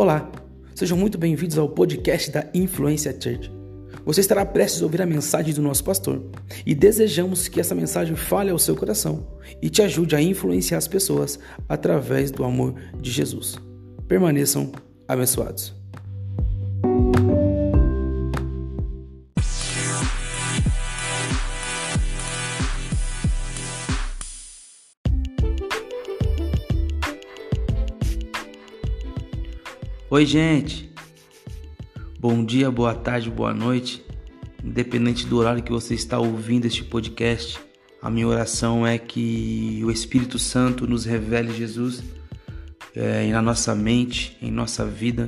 Olá, sejam muito bem-vindos ao podcast da Influência Church. Você estará prestes a ouvir a mensagem do nosso pastor e desejamos que essa mensagem fale ao seu coração e te ajude a influenciar as pessoas através do amor de Jesus. Permaneçam abençoados. Oi, gente. Bom dia, boa tarde, boa noite. Independente do horário que você está ouvindo este podcast, a minha oração é que o Espírito Santo nos revele Jesus é, na nossa mente, em nossa vida.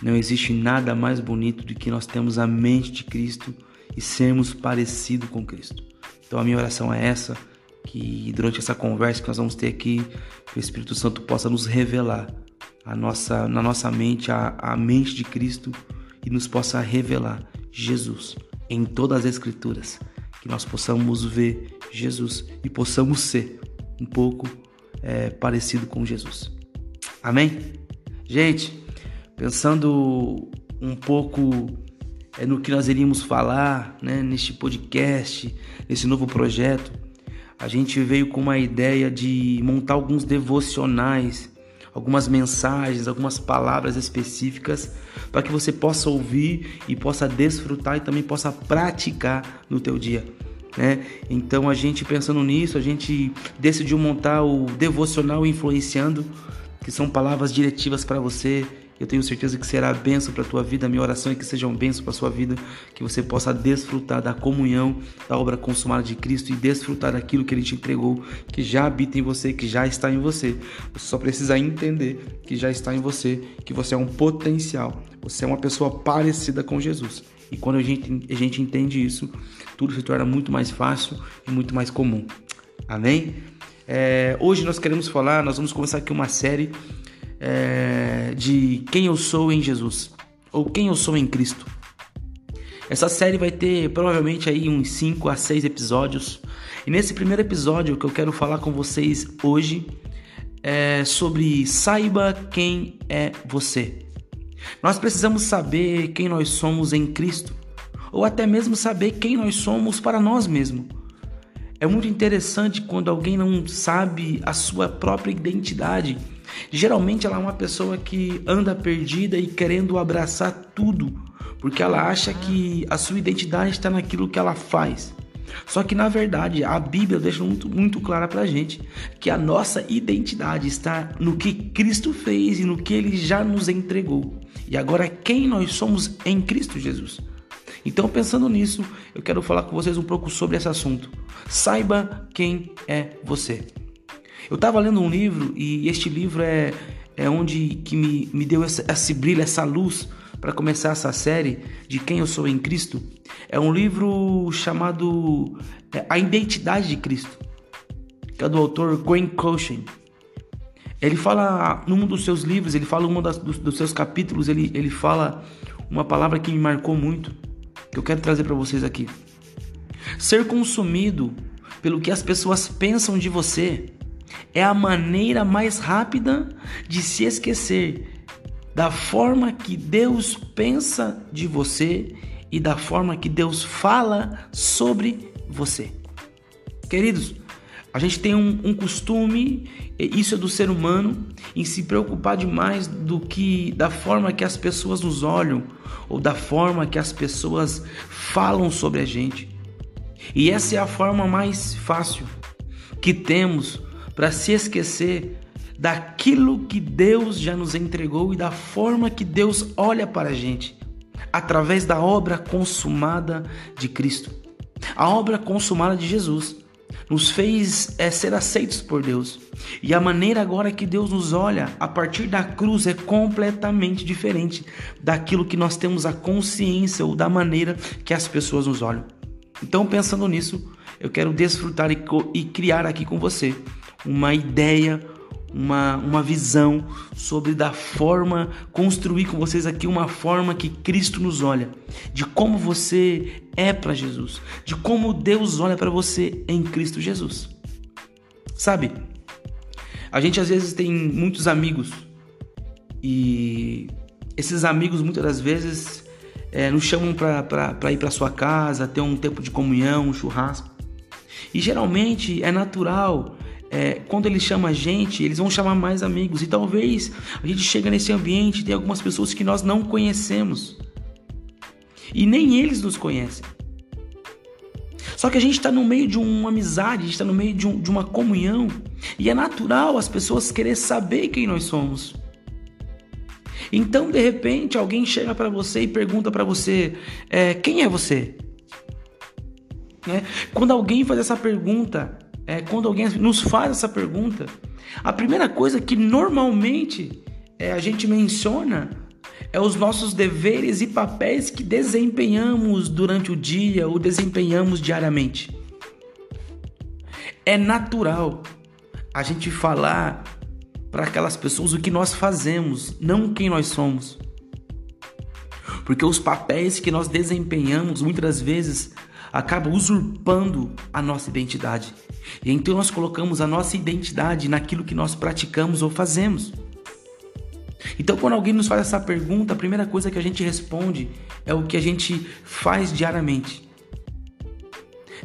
Não existe nada mais bonito do que nós temos a mente de Cristo e sermos parecidos com Cristo. Então a minha oração é essa, que durante essa conversa que nós vamos ter aqui, o Espírito Santo possa nos revelar a nossa, na nossa mente a, a mente de Cristo e nos possa revelar Jesus em todas as Escrituras, que nós possamos ver Jesus e possamos ser um pouco é, parecido com Jesus. Amém? Gente, pensando um pouco é, no que nós iríamos falar né, neste podcast, nesse novo projeto, a gente veio com uma ideia de montar alguns devocionais algumas mensagens, algumas palavras específicas para que você possa ouvir e possa desfrutar e também possa praticar no teu dia. Né? Então a gente pensando nisso, a gente decidiu montar o devocional influenciando, que são palavras diretivas para você eu tenho certeza que será benção para a tua vida. Minha oração é que seja um benção para a sua vida, que você possa desfrutar da comunhão da obra consumada de Cristo e desfrutar daquilo que ele te entregou, que já habita em você, que já está em você. Você só precisa entender que já está em você, que você é um potencial. Você é uma pessoa parecida com Jesus. E quando a gente, a gente entende isso, tudo se torna muito mais fácil e muito mais comum. Amém? É, hoje nós queremos falar, nós vamos começar aqui uma série é, de quem eu sou em Jesus ou quem eu sou em Cristo. Essa série vai ter provavelmente aí uns 5 a 6 episódios. E nesse primeiro episódio que eu quero falar com vocês hoje é sobre saiba quem é você. Nós precisamos saber quem nós somos em Cristo, ou até mesmo saber quem nós somos para nós mesmos. É muito interessante quando alguém não sabe a sua própria identidade Geralmente ela é uma pessoa que anda perdida e querendo abraçar tudo, porque ela acha que a sua identidade está naquilo que ela faz. Só que na verdade a Bíblia deixa muito, muito clara pra gente que a nossa identidade está no que Cristo fez e no que ele já nos entregou. E agora quem nós somos em Cristo Jesus. Então, pensando nisso, eu quero falar com vocês um pouco sobre esse assunto. Saiba quem é você. Eu estava lendo um livro e este livro é, é onde que me, me deu esse, esse brilho, essa luz para começar essa série de quem eu sou em Cristo. É um livro chamado é, A Identidade de Cristo, que é do autor Gwen Cochin. Ele fala, num dos seus livros, ele fala, um dos, dos seus capítulos, ele, ele fala uma palavra que me marcou muito, que eu quero trazer para vocês aqui. Ser consumido pelo que as pessoas pensam de você é a maneira mais rápida de se esquecer da forma que Deus pensa de você e da forma que Deus fala sobre você. Queridos, a gente tem um, um, costume, isso é do ser humano, em se preocupar demais do que da forma que as pessoas nos olham ou da forma que as pessoas falam sobre a gente. E essa é a forma mais fácil que temos para se esquecer daquilo que Deus já nos entregou e da forma que Deus olha para a gente, através da obra consumada de Cristo. A obra consumada de Jesus nos fez é, ser aceitos por Deus. E a maneira agora que Deus nos olha a partir da cruz é completamente diferente daquilo que nós temos a consciência ou da maneira que as pessoas nos olham. Então, pensando nisso, eu quero desfrutar e, e criar aqui com você uma ideia, uma, uma visão sobre da forma, construir com vocês aqui uma forma que Cristo nos olha, de como você é para Jesus, de como Deus olha para você em Cristo Jesus. Sabe, a gente às vezes tem muitos amigos E esses amigos muitas das vezes é, nos chamam para ir para sua casa, ter um tempo de comunhão, um churrasco. E geralmente é natural, é, quando eles chamam a gente, eles vão chamar mais amigos. E talvez a gente chega nesse ambiente e tem algumas pessoas que nós não conhecemos. E nem eles nos conhecem. Só que a gente está no meio de uma amizade, a gente está no meio de, um, de uma comunhão. E é natural as pessoas querer saber quem nós somos. Então, de repente, alguém chega para você e pergunta para você: é, quem é você? É, quando alguém faz essa pergunta, é, quando alguém nos faz essa pergunta, a primeira coisa que normalmente é, a gente menciona é os nossos deveres e papéis que desempenhamos durante o dia ou desempenhamos diariamente. É natural a gente falar para aquelas pessoas o que nós fazemos, não quem nós somos. Porque os papéis que nós desempenhamos muitas vezes acabam usurpando a nossa identidade. E então nós colocamos a nossa identidade naquilo que nós praticamos ou fazemos. Então, quando alguém nos faz essa pergunta, a primeira coisa que a gente responde é o que a gente faz diariamente.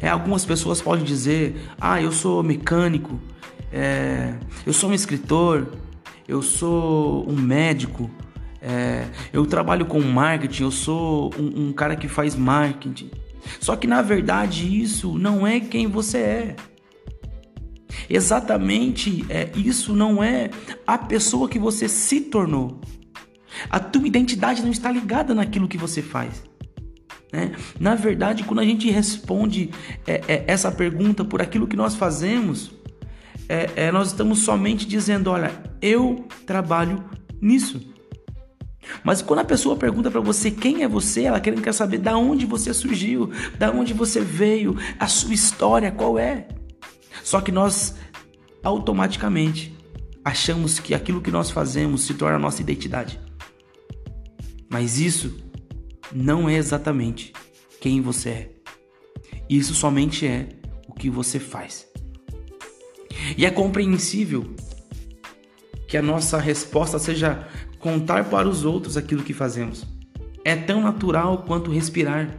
É, algumas pessoas podem dizer: Ah, eu sou mecânico, é, eu sou um escritor, eu sou um médico, é, eu trabalho com marketing, eu sou um, um cara que faz marketing. Só que na verdade isso não é quem você é. Exatamente é, isso não é a pessoa que você se tornou. A tua identidade não está ligada naquilo que você faz. Né? Na verdade, quando a gente responde é, é, essa pergunta por aquilo que nós fazemos, é, é, nós estamos somente dizendo: olha, eu trabalho nisso. Mas quando a pessoa pergunta para você quem é você, ela quer saber da onde você surgiu, da onde você veio, a sua história qual é. Só que nós automaticamente achamos que aquilo que nós fazemos se torna a nossa identidade. Mas isso não é exatamente quem você é. Isso somente é o que você faz. E é compreensível que a nossa resposta seja contar para os outros aquilo que fazemos. É tão natural quanto respirar,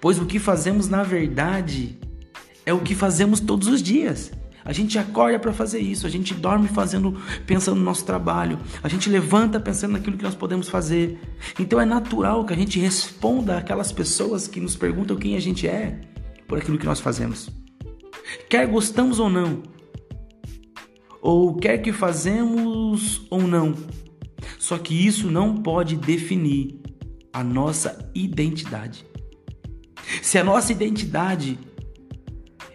pois o que fazemos na verdade é o que fazemos todos os dias. A gente acorda para fazer isso, a gente dorme fazendo, pensando no nosso trabalho, a gente levanta pensando naquilo que nós podemos fazer. Então é natural que a gente responda aquelas pessoas que nos perguntam quem a gente é por aquilo que nós fazemos. Quer gostamos ou não, ou quer que fazemos ou não. Só que isso não pode definir a nossa identidade. Se a nossa identidade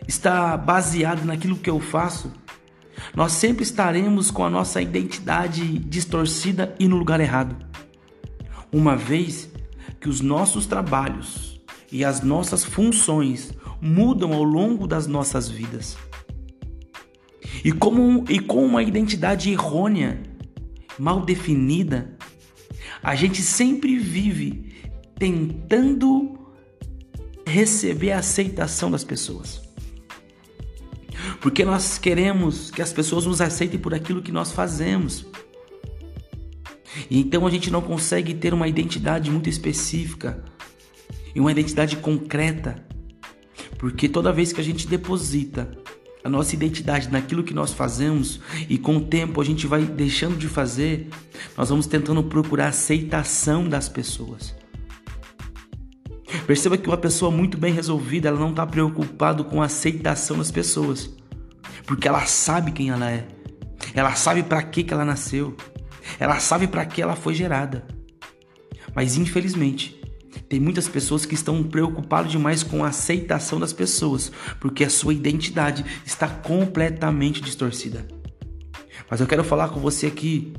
está baseado naquilo que eu faço, nós sempre estaremos com a nossa identidade distorcida e no lugar errado. Uma vez que os nossos trabalhos e as nossas funções mudam ao longo das nossas vidas. E, como, e com uma identidade errônea, mal definida, a gente sempre vive tentando receber a aceitação das pessoas. Porque nós queremos que as pessoas nos aceitem por aquilo que nós fazemos. E então a gente não consegue ter uma identidade muito específica e uma identidade concreta. Porque toda vez que a gente deposita a nossa identidade naquilo que nós fazemos e com o tempo a gente vai deixando de fazer, nós vamos tentando procurar aceitação das pessoas. Perceba que uma pessoa muito bem resolvida, ela não está preocupada com a aceitação das pessoas porque ela sabe quem ela é. Ela sabe para que que ela nasceu. Ela sabe para que ela foi gerada. Mas infelizmente, tem muitas pessoas que estão preocupadas demais com a aceitação das pessoas, porque a sua identidade está completamente distorcida. Mas eu quero falar com você aqui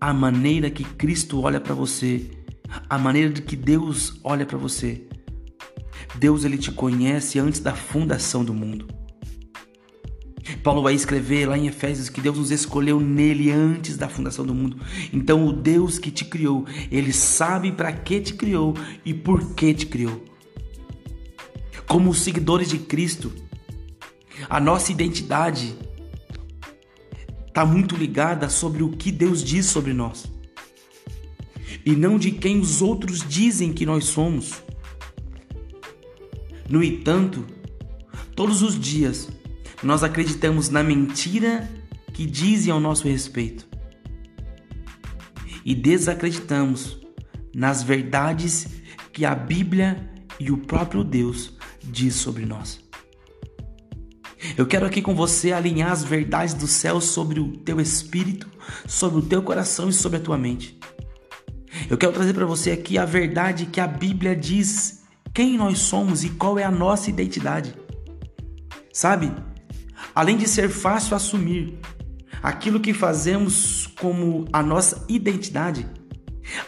a maneira que Cristo olha para você, a maneira de que Deus olha para você. Deus ele te conhece antes da fundação do mundo. Paulo vai escrever lá em Efésios que Deus nos escolheu nele antes da fundação do mundo. Então, o Deus que te criou, ele sabe para que te criou e por que te criou. Como seguidores de Cristo, a nossa identidade está muito ligada sobre o que Deus diz sobre nós. e não de quem os outros dizem que nós somos. No entanto, todos os dias nós acreditamos na mentira que dizem ao nosso respeito e desacreditamos nas verdades que a Bíblia e o próprio Deus diz sobre nós. Eu quero aqui com você alinhar as verdades do céu sobre o teu espírito, sobre o teu coração e sobre a tua mente. Eu quero trazer para você aqui a verdade que a Bíblia diz quem nós somos e qual é a nossa identidade. Sabe? Além de ser fácil assumir aquilo que fazemos como a nossa identidade,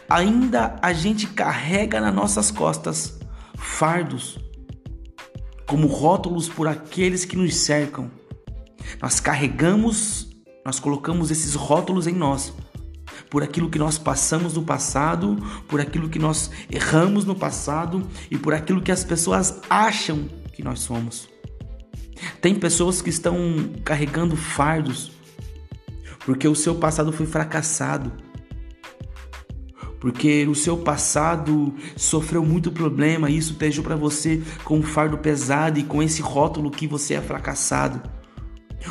ainda a gente carrega nas nossas costas fardos como rótulos por aqueles que nos cercam. Nós carregamos, nós colocamos esses rótulos em nós por aquilo que nós passamos no passado, por aquilo que nós erramos no passado e por aquilo que as pessoas acham que nós somos. Tem pessoas que estão carregando fardos porque o seu passado foi fracassado. Porque o seu passado sofreu muito problema, e isso deixou para você com um fardo pesado e com esse rótulo que você é fracassado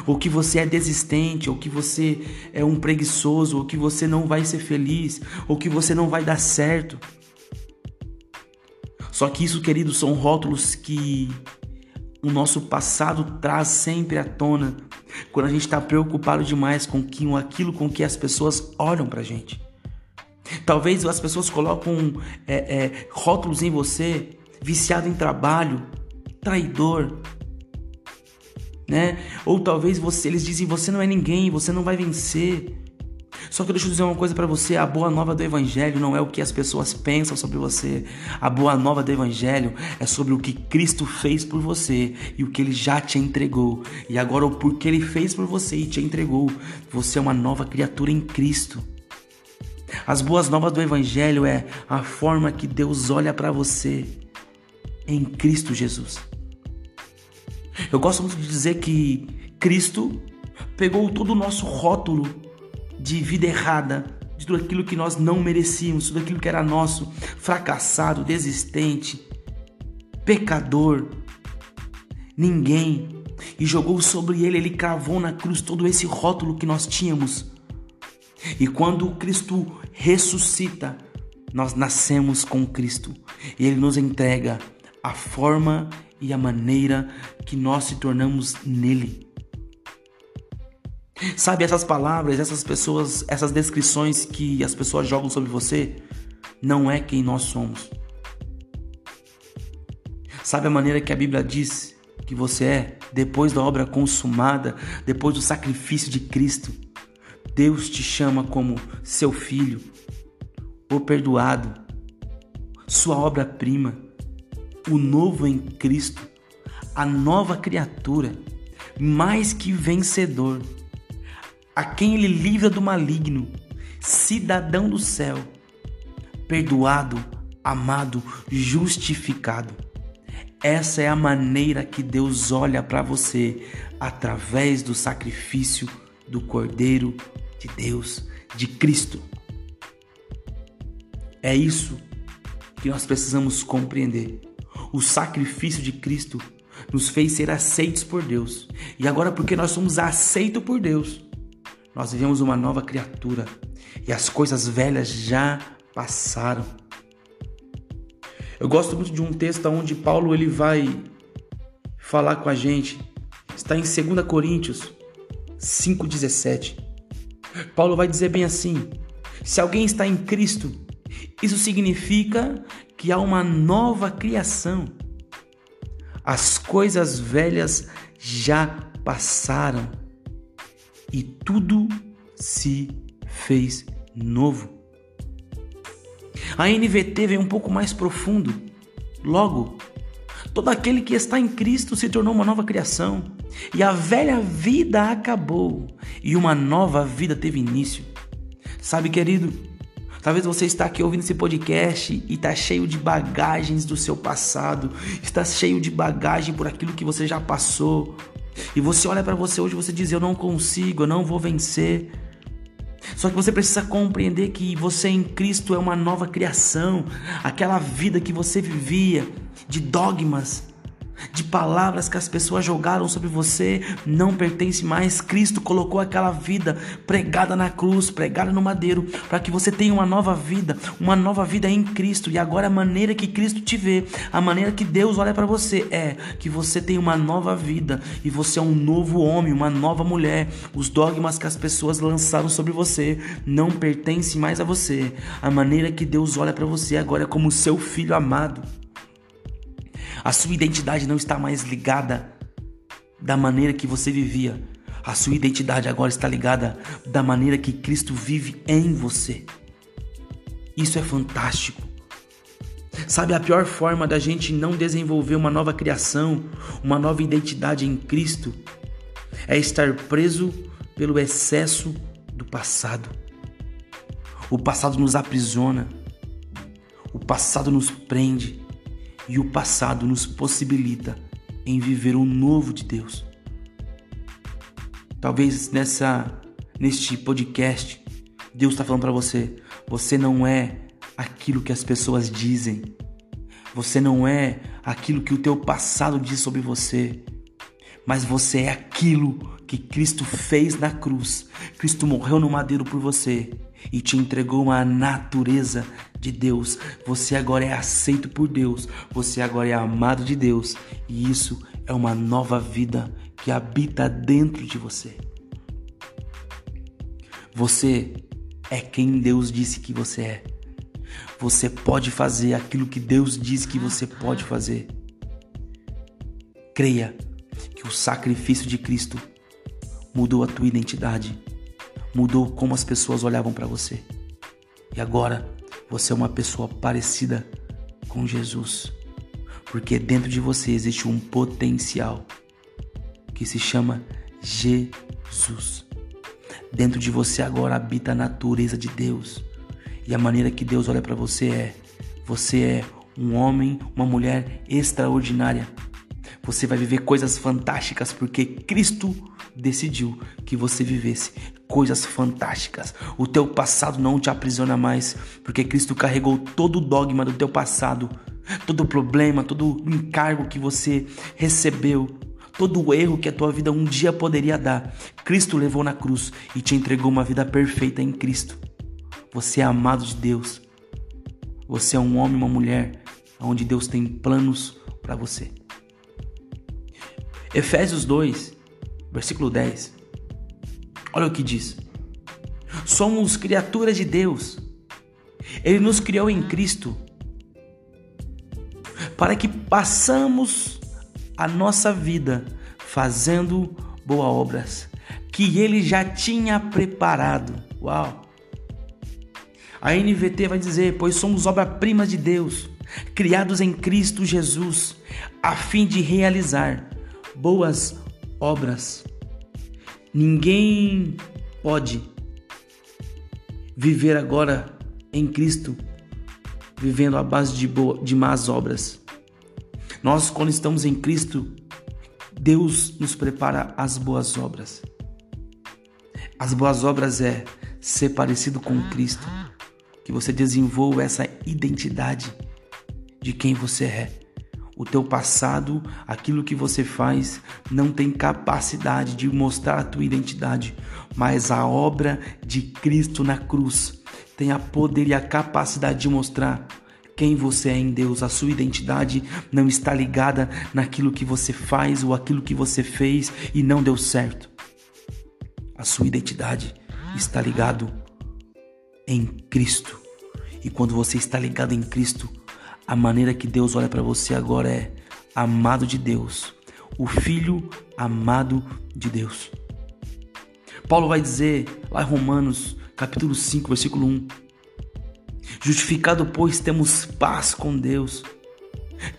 ou que você é desistente, ou que você é um preguiçoso, ou que você não vai ser feliz, ou que você não vai dar certo. Só que isso, queridos, são rótulos que o nosso passado traz sempre à tona quando a gente está preocupado demais com aquilo com que as pessoas olham pra gente. Talvez as pessoas colocam é, é, rótulos em você, viciado em trabalho, traidor, né? Ou talvez você, eles dizem você não é ninguém, você não vai vencer. Só que deixa eu dizer uma coisa para você, a boa nova do evangelho não é o que as pessoas pensam sobre você. A boa nova do evangelho é sobre o que Cristo fez por você e o que ele já te entregou. E agora o porquê ele fez por você e te entregou. Você é uma nova criatura em Cristo. As boas novas do evangelho é a forma que Deus olha para você em Cristo Jesus. Eu gosto muito de dizer que Cristo pegou todo o nosso rótulo de vida errada, de tudo aquilo que nós não merecíamos, tudo aquilo que era nosso, fracassado, desistente, pecador, ninguém, e jogou sobre ele, ele cravou na cruz todo esse rótulo que nós tínhamos. E quando Cristo ressuscita, nós nascemos com Cristo e ele nos entrega a forma e a maneira que nós se tornamos nele. Sabe essas palavras, essas pessoas, essas descrições que as pessoas jogam sobre você, não é quem nós somos. Sabe a maneira que a Bíblia diz que você é depois da obra consumada, depois do sacrifício de Cristo? Deus te chama como seu filho, o perdoado, sua obra-prima o novo em Cristo, a nova criatura, mais que vencedor, a quem ele livra do maligno, cidadão do céu, perdoado, amado, justificado. Essa é a maneira que Deus olha para você através do sacrifício do Cordeiro de Deus, de Cristo. É isso que nós precisamos compreender. O sacrifício de Cristo nos fez ser aceitos por Deus. E agora, porque nós somos aceitos por Deus, nós vivemos uma nova criatura e as coisas velhas já passaram. Eu gosto muito de um texto onde Paulo ele vai falar com a gente. Está em 2 Coríntios 5:17. Paulo vai dizer bem assim: Se alguém está em Cristo, isso significa que há uma nova criação. As coisas velhas já passaram e tudo se fez novo. A NVT vem um pouco mais profundo. Logo, todo aquele que está em Cristo se tornou uma nova criação, e a velha vida acabou, e uma nova vida teve início. Sabe, querido, Talvez você está aqui ouvindo esse podcast e está cheio de bagagens do seu passado, está cheio de bagagem por aquilo que você já passou. E você olha para você hoje e você diz: Eu não consigo, eu não vou vencer. Só que você precisa compreender que você em Cristo é uma nova criação. Aquela vida que você vivia de dogmas, de palavras que as pessoas jogaram sobre você não pertence mais. Cristo colocou aquela vida pregada na cruz, pregada no madeiro, para que você tenha uma nova vida, uma nova vida em Cristo. E agora a maneira que Cristo te vê, a maneira que Deus olha para você é que você tem uma nova vida e você é um novo homem, uma nova mulher. Os dogmas que as pessoas lançaram sobre você não pertencem mais a você. A maneira que Deus olha para você agora é como seu filho amado. A sua identidade não está mais ligada da maneira que você vivia. A sua identidade agora está ligada da maneira que Cristo vive em você. Isso é fantástico. Sabe a pior forma da gente não desenvolver uma nova criação, uma nova identidade em Cristo? É estar preso pelo excesso do passado. O passado nos aprisiona. O passado nos prende e o passado nos possibilita em viver o novo de Deus. Talvez nessa neste podcast Deus está falando para você, você não é aquilo que as pessoas dizem. Você não é aquilo que o teu passado diz sobre você, mas você é aquilo que Cristo fez na cruz. Cristo morreu no madeiro por você e te entregou uma natureza de Deus. Você agora é aceito por Deus, você agora é amado de Deus, e isso é uma nova vida que habita dentro de você. Você é quem Deus disse que você é. Você pode fazer aquilo que Deus diz que você pode fazer. Creia que o sacrifício de Cristo mudou a tua identidade mudou como as pessoas olhavam para você. E agora você é uma pessoa parecida com Jesus, porque dentro de você existe um potencial que se chama Jesus. Dentro de você agora habita a natureza de Deus. E a maneira que Deus olha para você é: você é um homem, uma mulher extraordinária. Você vai viver coisas fantásticas porque Cristo decidiu que você vivesse coisas fantásticas. O teu passado não te aprisiona mais, porque Cristo carregou todo o dogma do teu passado, todo o problema, todo o encargo que você recebeu, todo o erro que a tua vida um dia poderia dar. Cristo levou na cruz e te entregou uma vida perfeita em Cristo. Você é amado de Deus. Você é um homem, uma mulher, onde Deus tem planos para você. Efésios 2, versículo 10. Olha o que diz. Somos criaturas de Deus. Ele nos criou em Cristo para que passamos a nossa vida fazendo boas obras que ele já tinha preparado. Uau! A NVT vai dizer: Pois somos obra-prima de Deus, criados em Cristo Jesus, a fim de realizar boas obras. Ninguém pode viver agora em Cristo vivendo à base de, boa, de más obras. Nós, quando estamos em Cristo, Deus nos prepara as boas obras. As boas obras é ser parecido com Cristo, que você desenvolva essa identidade de quem você é. O teu passado, aquilo que você faz, não tem capacidade de mostrar a tua identidade, mas a obra de Cristo na cruz tem a poder e a capacidade de mostrar quem você é em Deus. A sua identidade não está ligada naquilo que você faz ou aquilo que você fez e não deu certo. A sua identidade está ligado em Cristo. E quando você está ligado em Cristo, a maneira que Deus olha para você agora é amado de Deus, o filho amado de Deus. Paulo vai dizer lá em Romanos, capítulo 5, versículo 1: Justificado, pois, temos paz com Deus.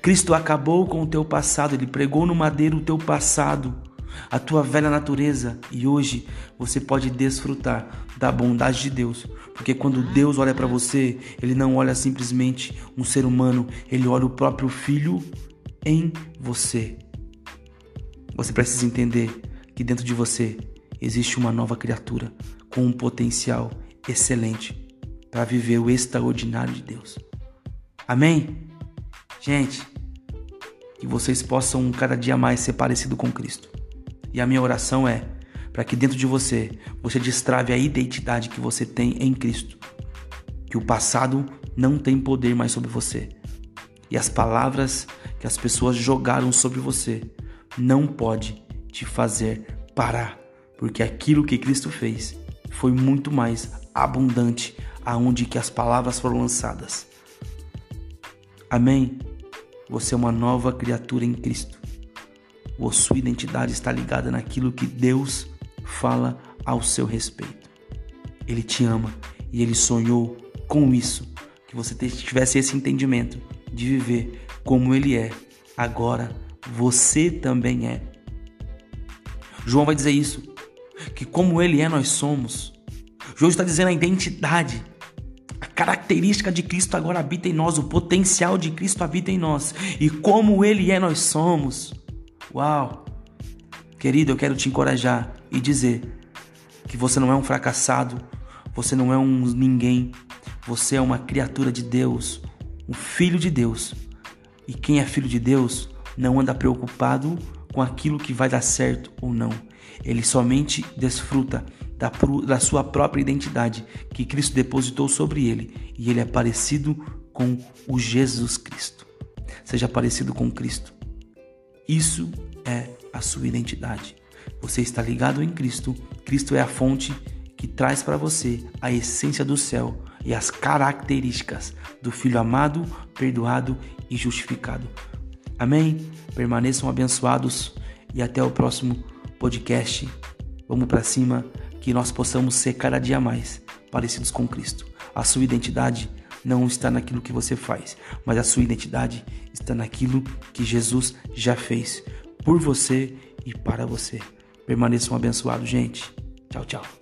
Cristo acabou com o teu passado, ele pregou no madeiro o teu passado a tua velha natureza e hoje você pode desfrutar da bondade de Deus, porque quando Deus olha para você, ele não olha simplesmente um ser humano, ele olha o próprio filho em você. Você precisa entender que dentro de você existe uma nova criatura. com um potencial excelente para viver o extraordinário de Deus. Amém? Gente, que vocês possam cada dia mais ser parecido com Cristo. E a minha oração é para que dentro de você você destrave a identidade que você tem em Cristo. Que o passado não tem poder mais sobre você. E as palavras que as pessoas jogaram sobre você não pode te fazer parar, porque aquilo que Cristo fez foi muito mais abundante aonde que as palavras foram lançadas. Amém. Você é uma nova criatura em Cristo. A sua identidade está ligada naquilo que Deus fala ao seu respeito. Ele te ama e ele sonhou com isso, que você tivesse esse entendimento de viver como ele é. Agora você também é. João vai dizer isso, que como ele é, nós somos. João está dizendo a identidade característica de Cristo agora habita em nós, o potencial de Cristo habita em nós. E como Ele é, nós somos. Uau! Querido, eu quero te encorajar e dizer que você não é um fracassado, você não é um ninguém, você é uma criatura de Deus, um filho de Deus. E quem é filho de Deus não anda preocupado com aquilo que vai dar certo ou não. Ele somente desfruta da, da sua própria identidade que Cristo depositou sobre ele e ele é parecido com o Jesus Cristo. Seja parecido com Cristo. Isso é a sua identidade. Você está ligado em Cristo. Cristo é a fonte que traz para você a essência do céu e as características do Filho amado, perdoado e justificado. Amém? Permaneçam abençoados e até o próximo podcast. Vamos para cima que nós possamos ser cada dia mais parecidos com Cristo. A sua identidade não está naquilo que você faz, mas a sua identidade está naquilo que Jesus já fez por você e para você. Permaneçam abençoados, gente. Tchau, tchau.